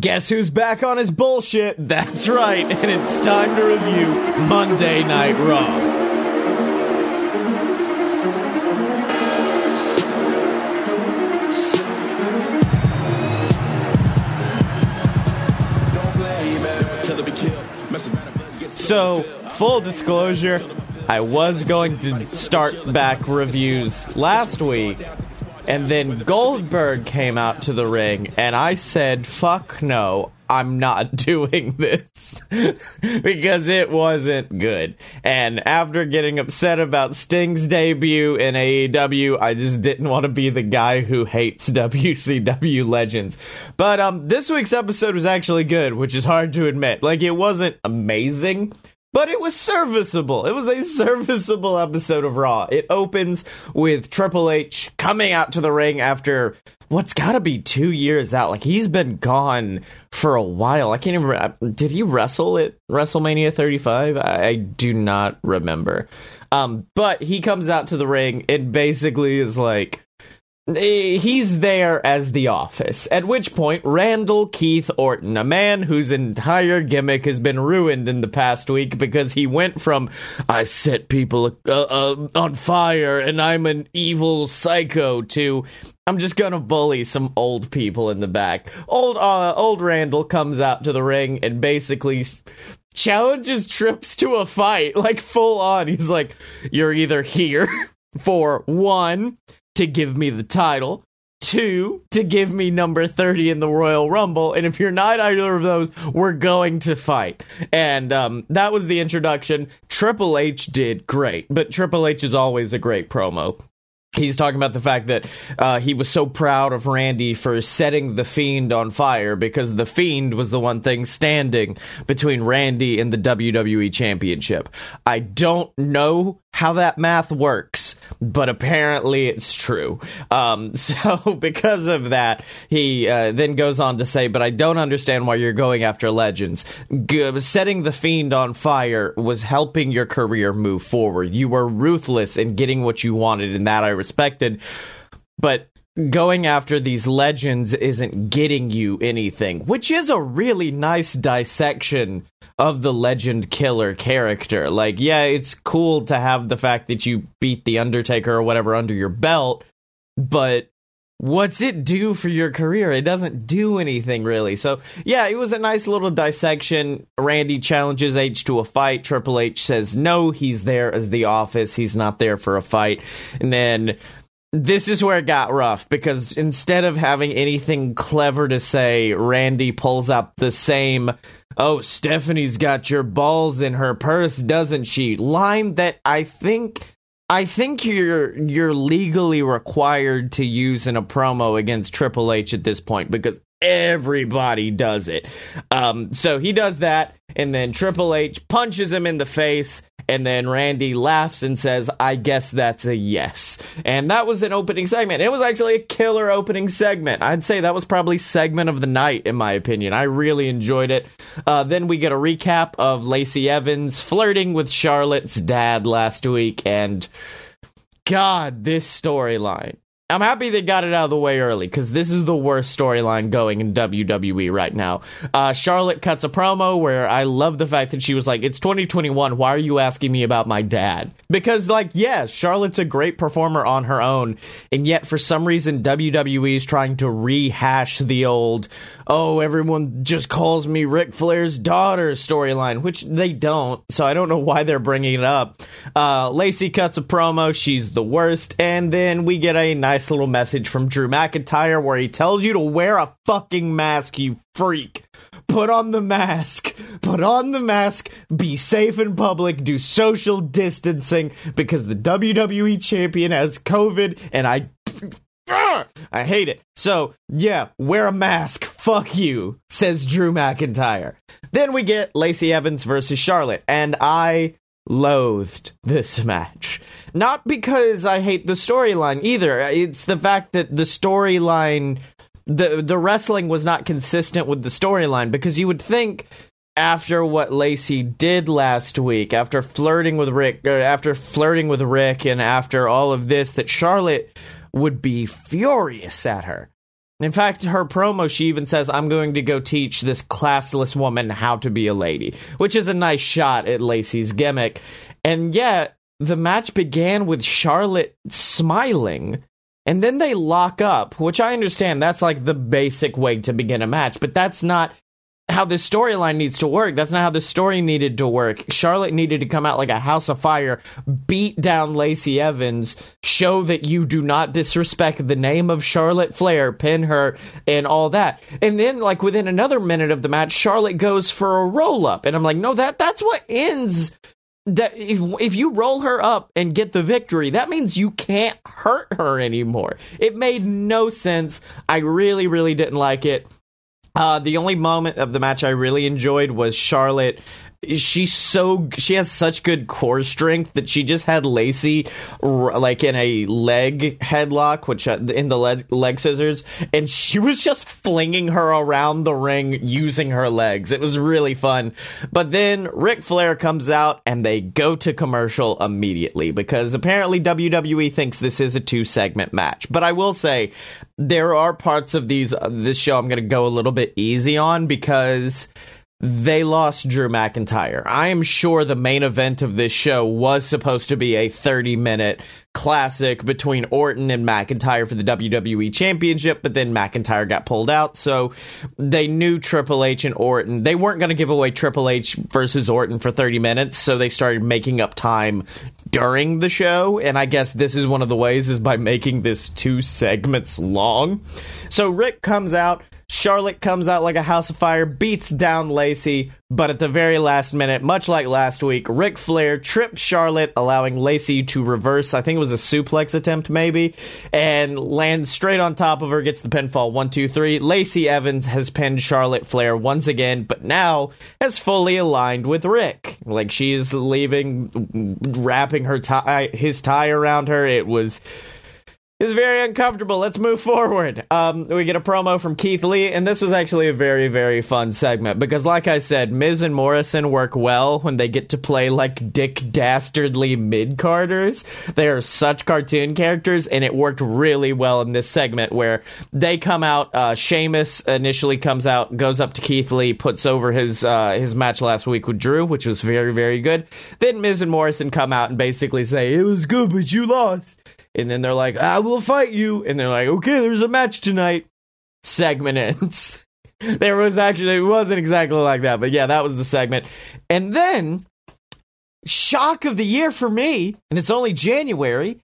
Guess who's back on his bullshit? That's right, and it's time to review Monday Night Raw. So, full disclosure, I was going to start back reviews last week, and then Goldberg came out to the ring, and I said, fuck no, I'm not doing this because it wasn't good. And after getting upset about Sting's debut in AEW, I just didn't want to be the guy who hates WCW legends. But um this week's episode was actually good, which is hard to admit. Like it wasn't amazing, but it was serviceable. It was a serviceable episode of Raw. It opens with Triple H coming out to the ring after what's got to be two years out. Like he's been gone for a while. I can't even. Re- did he wrestle at WrestleMania 35? I, I do not remember. Um, but he comes out to the ring and basically is like. Eh, He's there as the office. At which point, Randall Keith Orton, a man whose entire gimmick has been ruined in the past week because he went from "I set people uh, uh, on fire and I'm an evil psycho" to I'm just gonna bully some old people in the back. Old uh, old Randall comes out to the ring and basically challenges Trips to a fight, like full on. He's like, "You're either here for one to give me the title." Two, to give me number 30 in the Royal Rumble. And if you're not either of those, we're going to fight. And um, that was the introduction. Triple H did great, but Triple H is always a great promo he's talking about the fact that uh, he was so proud of Randy for setting the Fiend on fire because the Fiend was the one thing standing between Randy and the WWE Championship. I don't know how that math works, but apparently it's true. Um, so because of that, he uh, then goes on to say, "But I don't understand why you're going after legends. G- setting the Fiend on fire was helping your career move forward. You were ruthless in getting what you wanted, and that I respected. But." Going after these legends isn't getting you anything, which is a really nice dissection of the legend killer character. Like, yeah, it's cool to have the fact that you beat the Undertaker or whatever under your belt, but what's it do for your career? It doesn't do anything really. So, yeah, it was a nice little dissection. Randy challenges H to a fight. Triple H says no, he's there as the office. He's not there for a fight. And then this is where it got rough because instead of having anything clever to say, Randy pulls up the same, oh, Stephanie's got your balls in her purse, doesn't she? Line that I think. I think you're you're legally required to use in a promo against Triple H at this point because everybody does it. Um, so he does that, and then Triple H punches him in the face, and then Randy laughs and says, I guess that's a yes. And that was an opening segment. It was actually a killer opening segment. I'd say that was probably segment of the night, in my opinion. I really enjoyed it. Uh, then we get a recap of Lacey Evans flirting with Charlotte's dad last week, and God, this storyline. I'm happy they got it out of the way early because this is the worst storyline going in WWE right now. Uh, Charlotte cuts a promo where I love the fact that she was like, It's 2021. Why are you asking me about my dad? Because, like, yeah, Charlotte's a great performer on her own. And yet, for some reason, WWE is trying to rehash the old, oh, everyone just calls me Ric Flair's daughter storyline, which they don't. So I don't know why they're bringing it up. Uh, Lacey cuts a promo. She's the worst. And then we get a nice little message from Drew McIntyre where he tells you to wear a fucking mask, you freak. Put on the mask. Put on the mask. Be safe in public. Do social distancing because the WWE champion has COVID and I. I hate it. So, yeah, wear a mask. Fuck you, says Drew McIntyre. Then we get Lacey Evans versus Charlotte, and I loathed this match. Not because I hate the storyline either. It's the fact that the storyline the the wrestling was not consistent with the storyline because you would think after what Lacey did last week, after flirting with Ric, after flirting with Ric, and after all of this, that Charlotte would be furious at her. In fact, her promo, she even says, I'm going to go teach this classless woman how to be a lady, which is a nice shot at Lacey's gimmick. And yet, the match began with Charlotte smiling. And then they lock up, which I understand that's like the basic way to begin a match, but that's not how the storyline needs to work. That's not how the story needed to work. Charlotte needed to come out like a house of fire, beat down Lacey Evans, show that you do not disrespect the name of Charlotte Flair, pin her, and all that. And then, like within another minute of the match, Charlotte goes for a roll up, and I'm like, no, that that's what ends. That if if you roll her up and get the victory, that means you can't hurt her anymore. It made no sense. I really, really didn't like it. Uh, the only moment of the match I really enjoyed was Charlotte. She's so she has such good core strength that she just had Lacey like in a leg headlock, which uh, in the leg, leg scissors, and she was just flinging her around the ring using her legs. It was really fun. But then Ric Flair comes out and they go to commercial immediately because apparently WWE thinks this is a two segment match. But I will say there are parts of these uh, this show I'm going to go a little bit easy on because they lost Drew McIntyre. I am sure the main event of this show was supposed to be a 30 minute classic between Orton and McIntyre for the WWE Championship, but then McIntyre got pulled out. So they knew Triple H and Orton. They weren't going to give away Triple H versus Orton for 30 minutes, so they started making up time during the show. And I guess this is one of the ways is by making this two segments long. So Ric comes out. Charlotte comes out like a house of fire, beats down Lacey, but at the very last minute, much like last week, Ric Flair trips Charlotte, allowing Lacey to reverse, I think it was a suplex attempt maybe, and lands straight on top of her, gets the pinfall. One, two, three. Lacey Evans has pinned Charlotte Flair once again, but now has fully aligned with Ric. Like she's leaving, wrapping her tie, his tie around her. It was is very uncomfortable. Let's move forward. Um, we get a promo from Keith Lee, and this was actually a very, very fun segment because, like I said, Miz and Morrison work well when they get to play like Dick Dastardly mid carders. They are such cartoon characters, and it worked really well in this segment where they come out. Uh, Sheamus initially comes out, goes up to Keith Lee, puts over his uh, his match last week with Drew, which was very, very good. Then Miz and Morrison come out and basically say it was good, but you lost and then they're like, "I will fight you," and they're like, "Okay, there's a match tonight." Segment ends. there was actually it wasn't exactly like that, but yeah, that was the segment. And then shock of the year for me, and it's only January.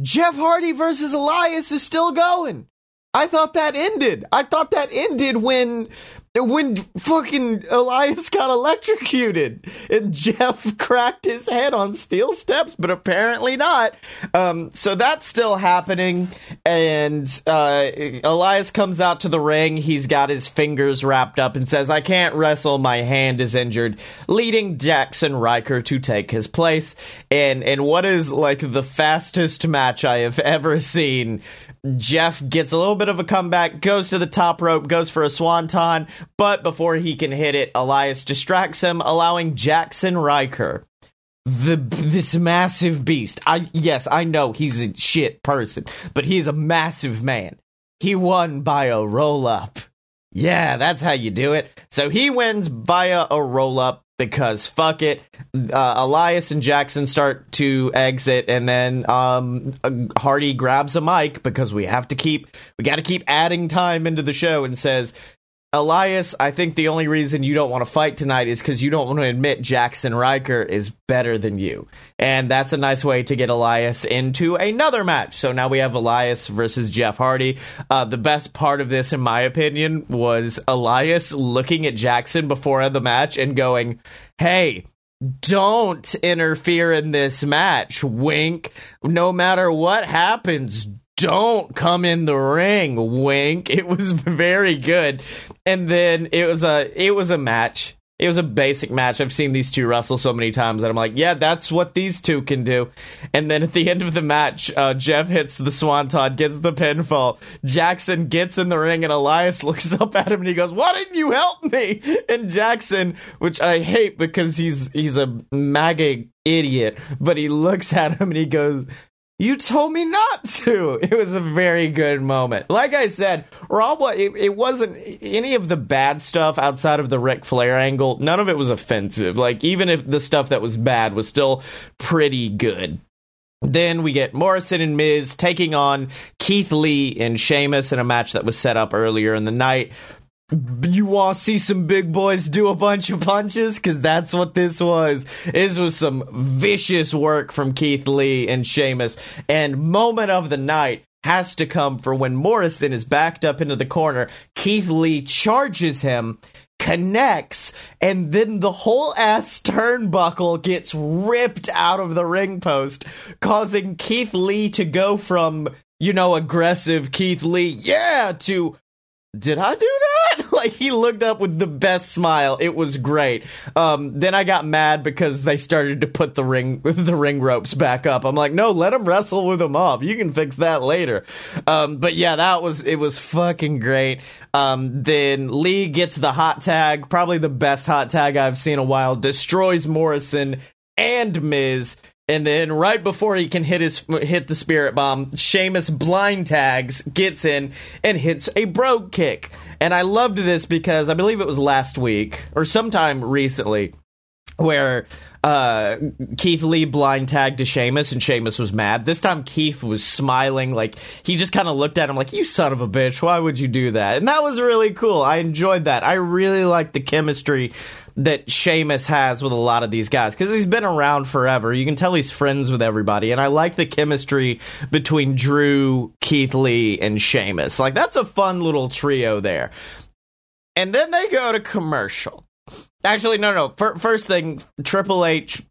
Jeff Hardy versus Elias is still going. I thought that ended. I thought that ended when when fucking Elias got electrocuted and Jeff cracked his head on steel steps, but apparently not. Um, so that's still happening. And uh, Elias comes out to the ring. He's got his fingers wrapped up and says, I can't wrestle. My hand is injured, leading Jaxson Ryker to take his place. And, and what is like the fastest match I have ever seen Jeff gets a little bit of a comeback, goes to the top rope, goes for a swanton, but before he can hit it, Elias distracts him, allowing Jaxson Ryker, the this massive beast. I yes, I know he's a shit person, but he's a massive man. He won by a roll up. Yeah, that's how you do it. So he wins via a roll up because fuck it. Uh, Elias and Jackson start to exit, and then um, Hardy grabs a mic because we have to keep we got to keep adding time into the show, and says, Elias, I think the only reason you don't want to fight tonight is because you don't want to admit Jaxson Ryker is better than you. And that's a nice way to get Elias into another match. So now we have Elias versus Jeff Hardy. Uh, the best part of this, in my opinion, was Elias looking at Jackson before the match and going, hey, don't interfere in this match. Wink. No matter what happens, don't come in the ring wink. It was very good. And then it was a it was a match. It was a basic match. I've seen these two wrestle so many times that i'm like yeah that's what these two can do. And then at the end of the match uh, jeff hits the swanton gets the pinfall. Jackson gets in the ring and elias looks up at him and he goes why didn't you help me? And Jackson, which i hate because he's he's a MAGA idiot but he looks at him and he goes You told me not to. It was a very good moment. Like I said, Raw, it, it wasn't any of the bad stuff outside of the Ric Flair angle. None of it was offensive. Like, even if the stuff that was bad was still pretty good. Then we get Morrison and Miz taking on Keith Lee and Sheamus in a match that was set up earlier in the night you want to see some big boys do a bunch of punches? Because that's what this was. This was some vicious work from Keith Lee and Sheamus. And moment of the night has to come for when Morrison is backed up into the corner. Keith Lee charges him, connects, and then the whole ass turnbuckle gets ripped out of the ring post, causing Keith Lee to go from, you know, aggressive Keith Lee, yeah, to did I do that? like he looked up with the best smile. It was great. Um, then I got mad because they started to put the ring the ring ropes back up. I'm like, no, let him wrestle with them off. You can fix that later. Um, but yeah, that was it was fucking great. Um, then Lee gets the hot tag, probably the best hot tag I've seen in a while. Destroys Morrison and Miz. And then right before he can hit his hit the spirit bomb, Sheamus blind tags, gets in, and hits a brogue kick. And I loved this because I believe it was last week or sometime recently where uh, Keith Lee blind tagged to Sheamus, and Sheamus was mad. This time, Keith was smiling, like he just kind of looked at him like, "You son of a bitch, why would you do that?" And that was really cool. I enjoyed that. I really liked the chemistry that Sheamus has with a lot of these guys because he's been around forever. You can tell he's friends with everybody, and I like the chemistry between Drew, Keith Lee, and Sheamus. Like that's a fun little trio there. And then they go to commercial. Actually, no, no. first thing, Triple H,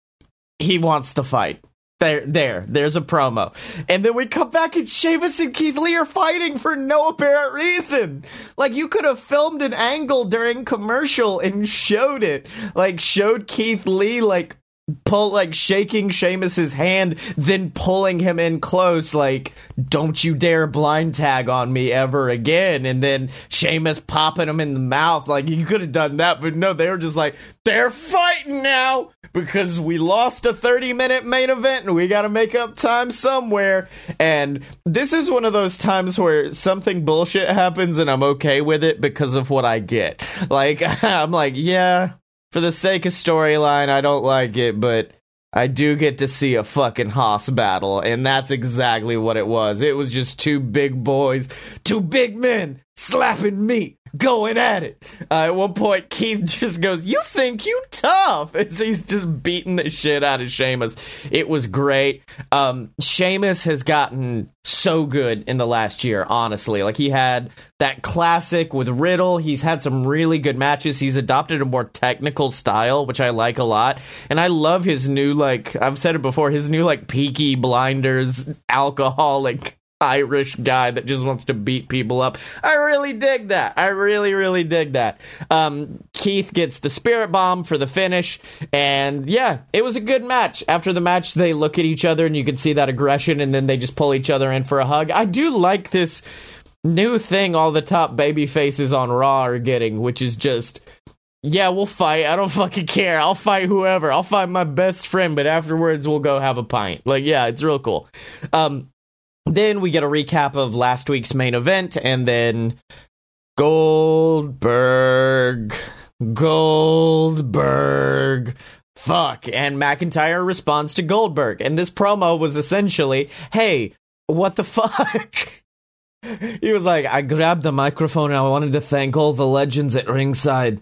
he wants to fight. There, there, there's a promo. And then we come back and Sheamus and Keith Lee are fighting for no apparent reason. Like, you could have filmed an angle during commercial and showed it. Like, showed Keith Lee, like, pull like shaking Sheamus's hand, then pulling him in close, like, don't you dare blind tag on me ever again. And then Sheamus popping him in the mouth. Like you could have done that, but no, they were just like, they're fighting now because we lost a 30 minute main event and we gotta make up time somewhere. And this is one of those times where something bullshit happens and I'm okay with it because of what I get. Like I'm like, yeah, for the sake of storyline, I don't like it, but I do get to see a fucking hoss battle, and that's exactly what it was. It was just two big boys, two big men slapping meat going at it. Uh, at one point, Keith just goes, "You think you tough?" As he's just beating the shit out of Sheamus. It was great. Um, Sheamus has gotten so good in the last year. Honestly, like he had that classic with Riddle. He's had some really good matches. He's adopted a more technical style, which I like a lot. And I love his new like I've said it before. His new like Peaky Blinders alcoholic Irish guy that just wants to beat people up. I really dig that. I really, really dig that. Um, Keith gets the spirit bomb for the finish, and yeah, it was a good match. After the match, they look at each other, and you can see that aggression, and then they just pull each other in for a hug. I do like this new thing all the top baby faces on Raw are getting, which is just yeah, we'll fight. I don't fucking care. I'll fight whoever. I'll fight my best friend, but afterwards we'll go have a pint. Like, yeah, it's real cool. Um, then we get a recap of last week's main event, and then Goldberg, Goldberg, fuck. And McIntyre responds to Goldberg. And this promo was essentially, hey, what the fuck? he was like, I grabbed the microphone and I wanted to thank all the legends at ringside.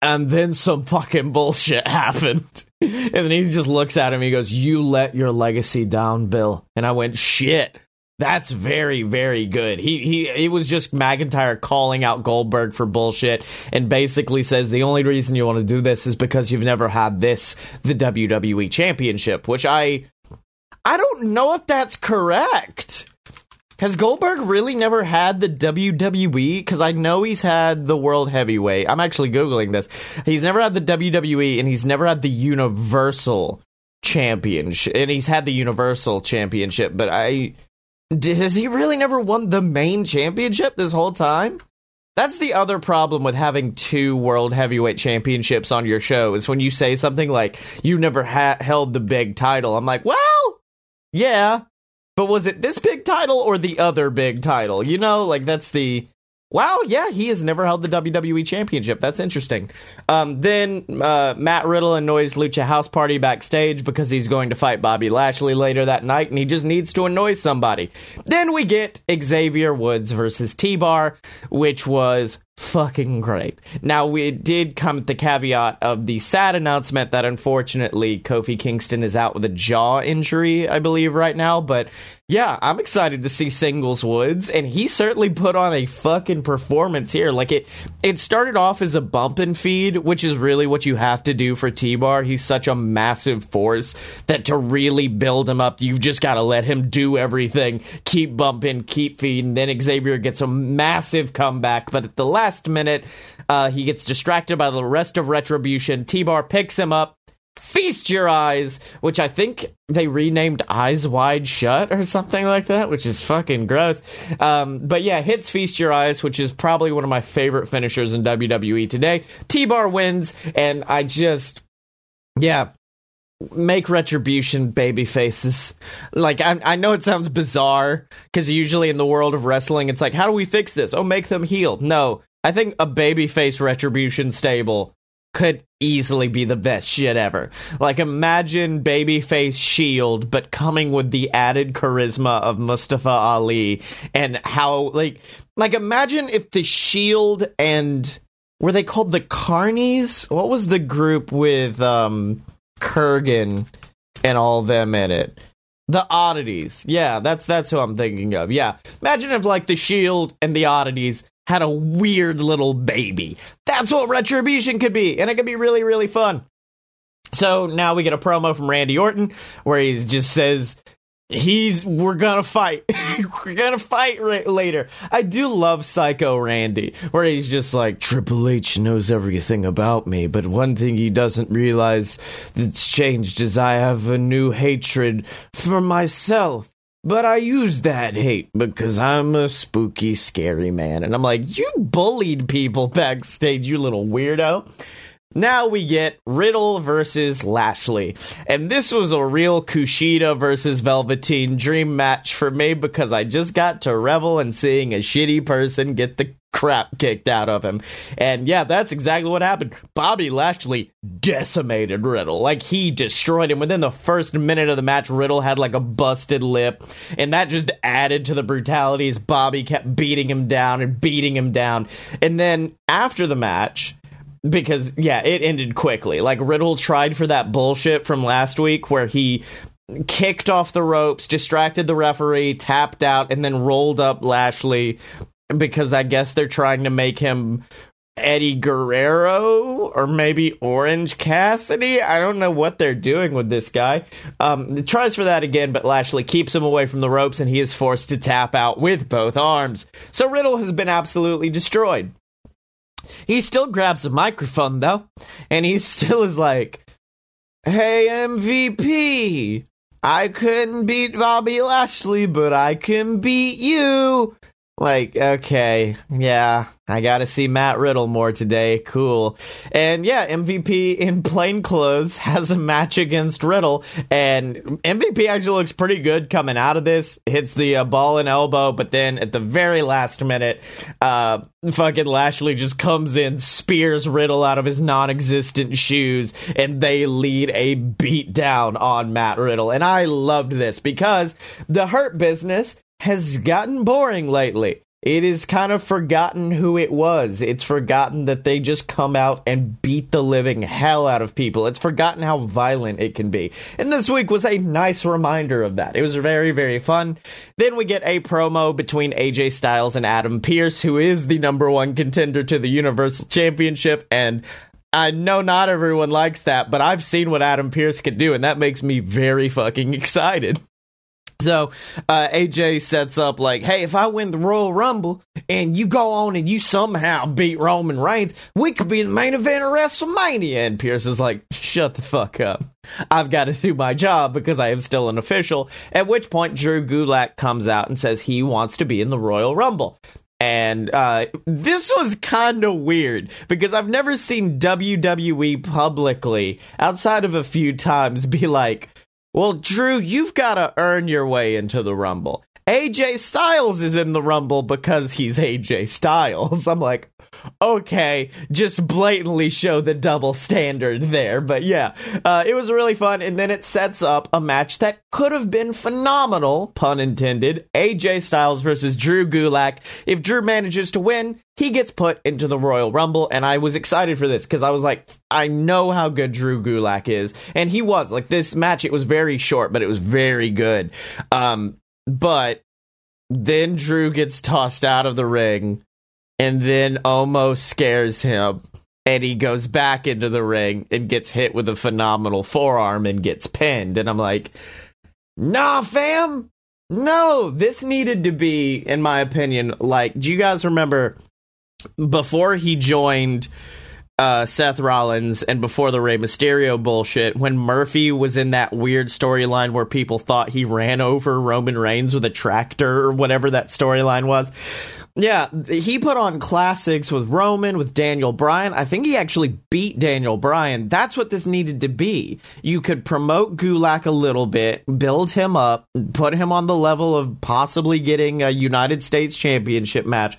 And then some fucking bullshit happened. and then he just looks at him. He goes, You let your legacy down, Bill. And I went, Shit. That's very, very good. He he it was just McIntyre calling out Goldberg for bullshit and basically says the only reason you want to do this is because you've never had this, the WWE championship, which I I don't know if that's correct. Has Goldberg really never had the WWE? Because I know he's had the World Heavyweight. I'm actually Googling this. He's never had the WWE and he's never had the Universal Championship. And he's had the Universal Championship, but I. Has he really never won the main championship this whole time? That's the other problem with having two World Heavyweight Championships on your show is when you say something like, you never ha- held the big title. I'm like, well, yeah, but was it this big title or the other big title? You know, like that's the Wow, yeah, he has never held the WWE Championship. That's interesting. Um, then uh, Matt Riddle annoys Lucha House Party backstage because he's going to fight Bobby Lashley later that night, and he just needs to annoy somebody. Then we get Xavier Woods versus T Bar, which was fucking great. Now, we did come at the caveat of the sad announcement that unfortunately Kofi Kingston is out with a jaw injury, I believe, right now. But yeah, I'm excited to see Singles Woods, and he certainly put on a fucking performance here. Like it, it started off as a bump and feed, which is really what you have to do for T Bar. He's such a massive force that to really build him up, you've just got to let him do everything, keep bumping, keep feeding. Then Xavier gets a massive comeback, but at the last last minute. Uh, he gets distracted by the rest of Retribution. T Bar picks him up. Feast Your Eyes, which I think they renamed Eyes Wide Shut or something like that, which is fucking gross. Um, but yeah, hits Feast Your Eyes, which is probably one of my favorite finishers in WWE today. T Bar wins, and I just, yeah, make retribution baby faces like I, I know it sounds bizarre because usually in the world of wrestling it's like how do we fix this oh make them heel no I think a babyface retribution stable could easily be the best shit ever. Like imagine babyface Shield, but coming with the added charisma of Mustafa Ali and how like like imagine if the Shield and were they called the Carnies? What was the group with um Kurrgan and all them in it? The oddities. Yeah, that's that's who I'm thinking of. Yeah. Imagine if like the Shield and the oddities had a weird little baby. That's what Retribution could be, and it could be really, really fun. So now we get a promo from Randy Orton where he just says, he's we're gonna fight we're gonna fight right later i do love psycho randy where he's just like triple h knows everything about me but one thing he doesn't realize that's changed is i have a new hatred for myself but I use that hate because I'm a spooky, scary man. And I'm like, you bullied people backstage, you little weirdo. Now we get Riddle versus Lashley. And this was a real Kushida versus Velveteen dream match for me because I just got to revel in seeing a shitty person get the crap kicked out of him. And yeah, that's exactly what happened. Bobby Lashley decimated Riddle. Like he destroyed him. Within the first minute of the match, Riddle had like a busted lip. And that just added to the brutalities. Bobby kept beating him down and beating him down. And then after the match, because yeah, it ended quickly. Like Riddle tried for that bullshit from last week where he kicked off the ropes, distracted the referee, tapped out, and then rolled up Lashley because I guess they're trying to make him Eddie Guerrero or maybe Orange Cassidy. I don't know what they're doing with this guy. Um, tries for that again, but Lashley keeps him away from the ropes and he is forced to tap out with both arms. So Riddle has been absolutely destroyed. He still grabs a microphone though, and he still is like, Hey MVP, I couldn't beat Bobby Lashley, but I can beat you. Like, okay, yeah, I got to see Matt Riddle more today. Cool. And yeah, MVP in plain clothes has a match against Riddle, and MVP actually looks pretty good coming out of this. Hits the uh, ball and elbow, but then at the very last minute, uh, fucking Lashley just comes in, spears Riddle out of his non existent shoes, and they lead a beat down on Matt Riddle. And I loved this because the Hurt business has gotten boring lately. It is kind of forgotten who it was. It's forgotten that they just come out and beat the living hell out of people. It's forgotten how violent it can be. And this week was a nice reminder of that. It was very, very fun. Then we get a promo between AJ Styles and Adam Pearce, who is the number one contender to the Universal Championship. And I know not everyone likes that, but I've seen what Adam Pearce can do, and that makes me very fucking excited. So uh, AJ sets up like, hey, if I win the Royal Rumble and you go on and you somehow beat Roman Reigns, we could be the main event of WrestleMania. And Pearce is like, shut the fuck up. I've got to do my job because I am still an official. At which point, Drew Gulak comes out and says he wants to be in the Royal Rumble. And uh, this was kind of weird because I've never seen WWE publicly, outside of a few times, be like, Well, Drew, you've got to earn your way into the Rumble. AJ Styles is in the Rumble because he's AJ Styles. I'm like, okay, just blatantly show the double standard there. But yeah, uh, it was really fun. And then it sets up a match that could have been phenomenal, pun intended. AJ Styles versus Drew Gulak. If Drew manages to win, he gets put into the Royal Rumble. And I was excited for this because I was like, I know how good Drew Gulak is. And he was. Like this match, it was very short, but it was very good. Um, but then Drew gets tossed out of the ring and then almost scares him and he goes back into the ring and gets hit with a phenomenal forearm and gets pinned. And I'm like, nah, fam. No, this needed to be, in my opinion, like, do you guys remember before he joined uh, Seth Rollins and before the Rey Mysterio bullshit, when Murphy was in that weird storyline where people thought he ran over Roman Reigns with a tractor or whatever that storyline was. Yeah, he put on classics with Roman, with Daniel Bryan. I think he actually beat Daniel Bryan. That's what this needed to be. You could promote Gulak a little bit, build him up, put him on the level of possibly getting a United States Championship match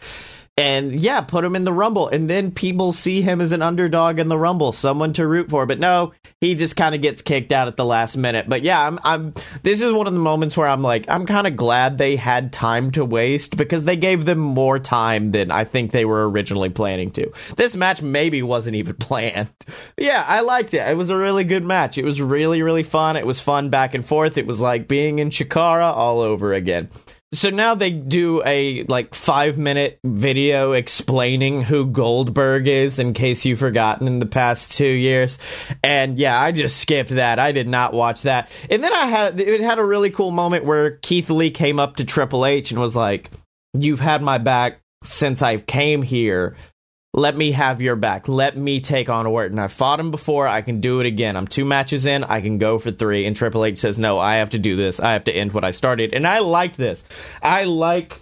and yeah, put him in the Rumble. And then people see him as an underdog in the Rumble, someone to root for. But no, he just kind of gets kicked out at the last minute. But yeah, I'm, I'm, this is one of the moments where I'm like, I'm kind of glad they had time to waste because they gave them more time than I think they were originally planning to. This match maybe wasn't even planned. yeah, I liked it. It was a really good match. It was really, really fun. It was fun back and forth. It was like being in Chikara all over again. So now they do a like five minute video explaining who Goldberg is in case you've forgotten in the past two years. And yeah, I just skipped that. I did not watch that. And then I had, it had a really cool moment where Keith Lee came up to Triple H and was like, you've had my back since I came here let me have your back. Let me take on Orton. I fought him before. I can do it again. I'm two matches in. I can go for three. And Triple H says, no, I have to do this. I have to end what I started. And I like this. I like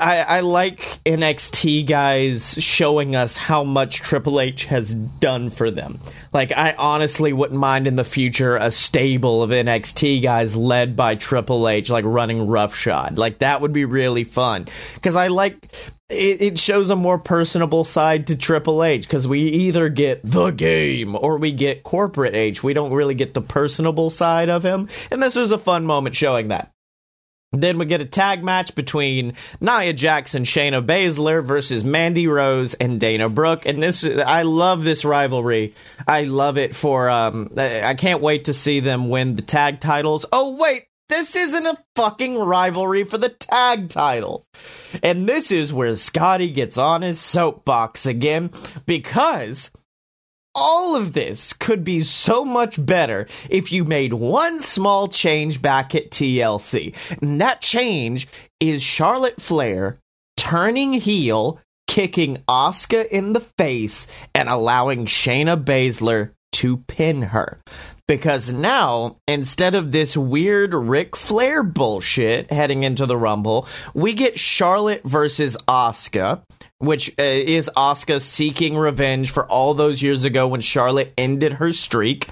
I, I, like NXT guys showing us how much Triple H has done for them. Like, I honestly wouldn't mind in the future a stable of NXT guys led by Triple H, like running roughshod. Like, that would be really fun. Because I like it, it, shows a more personable side to Triple H because we either get the game or we get corporate H. We don't really get the personable side of him, and this was a fun moment showing that. Then we get a tag match between Nia Jackson, Shayna Baszler versus Mandy Rose and Dana Brooke, and this I love this rivalry. I love it for um. I can't wait to see them win the tag titles. Oh wait, this isn't a fucking rivalry for the tag title. And this is where Scotty gets on his soapbox again because all of this could be so much better if you made one small change back at TLC. And that change is Charlotte Flair turning heel, kicking Asuka in the face, and allowing Shayna Baszler to pin her because now instead of this weird Ric Flair bullshit heading into the Rumble, we get Charlotte versus Asuka, which uh, is Asuka seeking revenge for all those years ago when Charlotte ended her streak.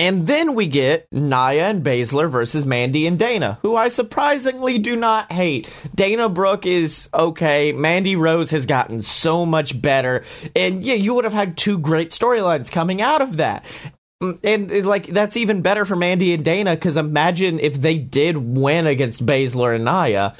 And then we get Nia and Baszler versus Mandy and Dana, who I surprisingly do not hate. Dana Brooke is okay. Mandy Rose has gotten so much better. And yeah, you would have had two great storylines coming out of that. Mm, and like that's even better for Mandy and Dana because imagine if they did win against Baszler and Nia,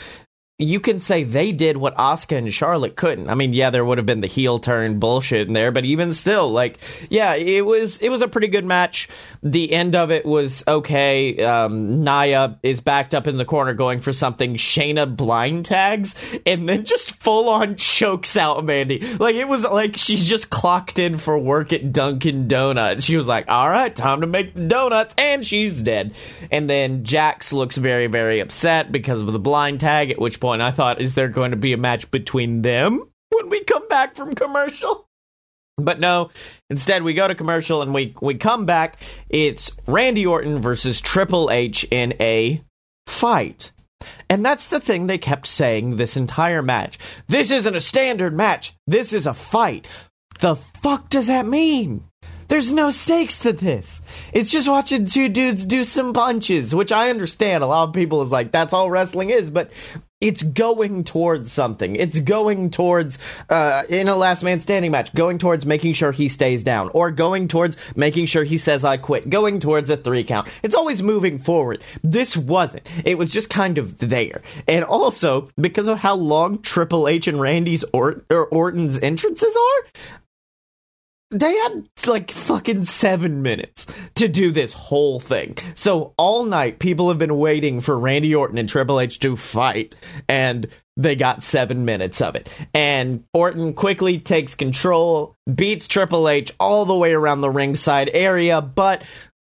you can say they did what Asuka and Charlotte couldn't. I mean, yeah, there would have been the heel turn bullshit in there, but even still, like, yeah, it was it was a pretty good match. The end of it was okay. Um, Nia is backed up in the corner going for something. Shayna blind tags and then just full on chokes out Mandy. Like it was like she just clocked in for work at Dunkin' Donuts. She was like, "All right, time to make the donuts," and she's dead. And then Jax looks very very upset because of the blind tag. At which point point. I thought, is there going to be a match between them when we come back from commercial? But no, instead we go to commercial and we we come back. It's Randy Orton versus Triple H in a fight. And that's the thing they kept saying this entire match. This isn't a standard match. This is a fight. The fuck does that mean? There's no stakes to this. It's just watching two dudes do some punches, which I understand. A lot of people is like, that's all wrestling is, but it's going towards something. It's going towards, uh, in a last man standing match, going towards making sure he stays down, or going towards making sure he says I quit, going towards a three count. It's always moving forward. This wasn't. It was just kind of there. And also, because of how long Triple H and Randy's or- or Orton's entrances are, they had like fucking seven minutes to do this whole thing. So all night, people have been waiting for Randy Orton and Triple H to fight, and they got seven minutes of it. And Orton quickly takes control, beats Triple H all the way around the ringside area, but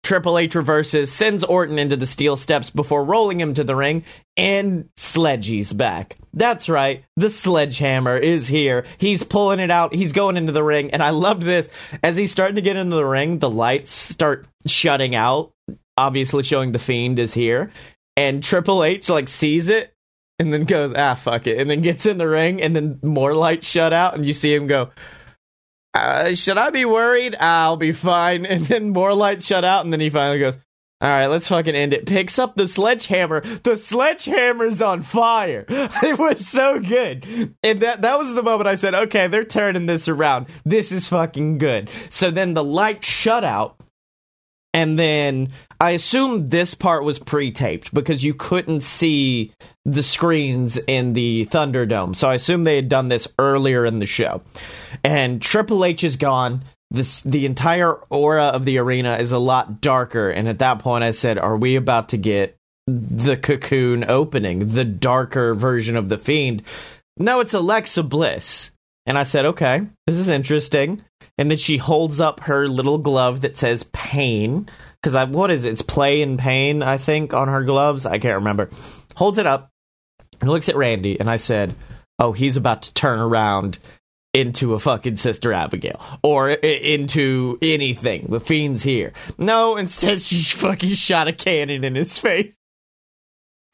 Triple H reverses, sends Orton into the steel steps before rolling him to the ring, and Sledgy's back. That's right, the sledgehammer is here. He's pulling it out, he's going into the ring, and I loved this. As he's starting to get into the ring, the lights start shutting out, obviously showing the Fiend is here. And Triple H, like, sees it and then goes, ah, fuck it, and then gets in the ring, and then more lights shut out, and you see him go, uh, should I be worried? I'll be fine. And then more lights shut out, and then he finally goes, all right, let's fucking end it. Picks up the sledgehammer. The sledgehammer's on fire. It was so good. And that that was the moment I said, okay, they're turning this around. This is fucking good. So then the light shut out. And then I assume this part was pre-taped because you couldn't see the screens in the Thunderdome. So I assume they had done this earlier in the show. And Triple H is gone. This the entire aura of the arena is a lot darker. And at that point I said, Are we about to get the cocoon opening, the darker version of the fiend? No, it's Alexa Bliss. And I said, Okay, this is interesting. And then she holds up her little glove that says pain. Because I what is it? It's play and pain, I think, on her gloves. I can't remember. Holds it up and looks at Randy, and I said, "Oh, he's about to turn around into a fucking Sister Abigail or I- into anything. The fiend's here." No, instead she fucking shot a cannon in his face,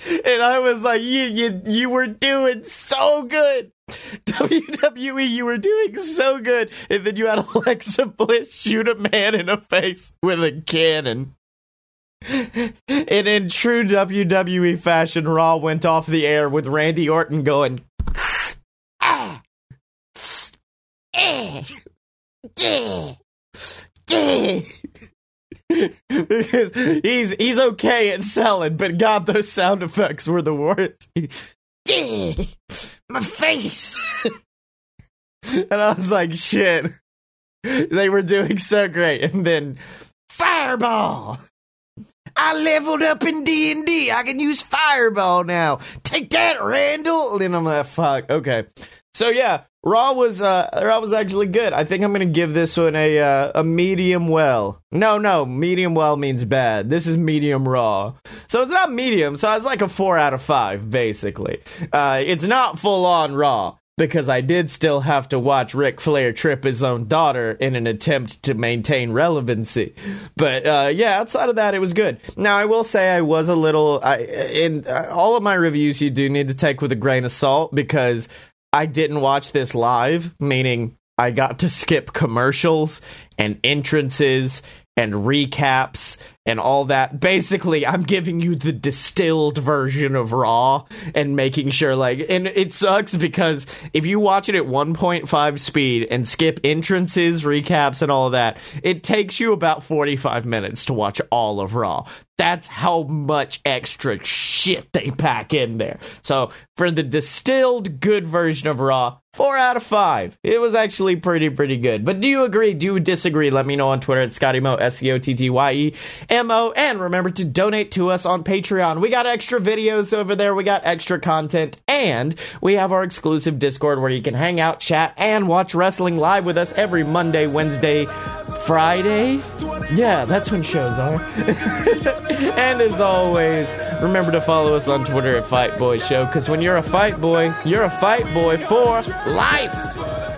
and I was like, "You, you, you were doing so good." WWE, you were doing so good, and then you had Alexa Bliss shoot a man in the face with a cannon. And in true WWE fashion, Raw went off the air with Randy Orton going, ah, eh, eh, eh." he's he's okay at selling, but God, those sound effects were the worst. My face, and I was like, shit. They were doing so great, and then fireball. I leveled up in D and D. I can use Fireball now. Take that, Randall. And I'm like, fuck. Okay. So yeah, Raw was uh, Raw was actually good. I think I'm gonna give this one a uh, a medium well. No, no, medium well means bad. This is medium raw, so it's not medium. So it's like a four out of five, basically. Uh, it's not full on Raw because I did still have to watch Ric Flair trip his own daughter in an attempt to maintain relevancy. But uh, yeah, outside of that, it was good. Now I will say I was a little. I in uh, all of my reviews, you do need to take with a grain of salt because I didn't watch this live, meaning I got to skip commercials and entrances and recaps and all that. Basically, I'm giving you the distilled version of Raw and making sure, like, and it sucks because if you watch it at 1.5 speed and skip entrances, recaps, and all of that, it takes you about 45 minutes to watch all of Raw. That's how much extra shit they pack in there. So, for the distilled good version of Raw, four out of five. It was actually pretty, pretty good. But do you agree? Do you disagree? Let me know on Twitter at Scotty Mo, S C O T T Y E And remember to donate to us on Patreon. We got extra videos over there, we got extra content, and we have our exclusive Discord where you can hang out, chat, and watch wrestling live with us every Monday, Wednesday, Friday. Yeah, that's when shows are. and as always, remember to follow us on Twitter at Fight Boy Show, because when you're a fight boy, you're a fight boy for life.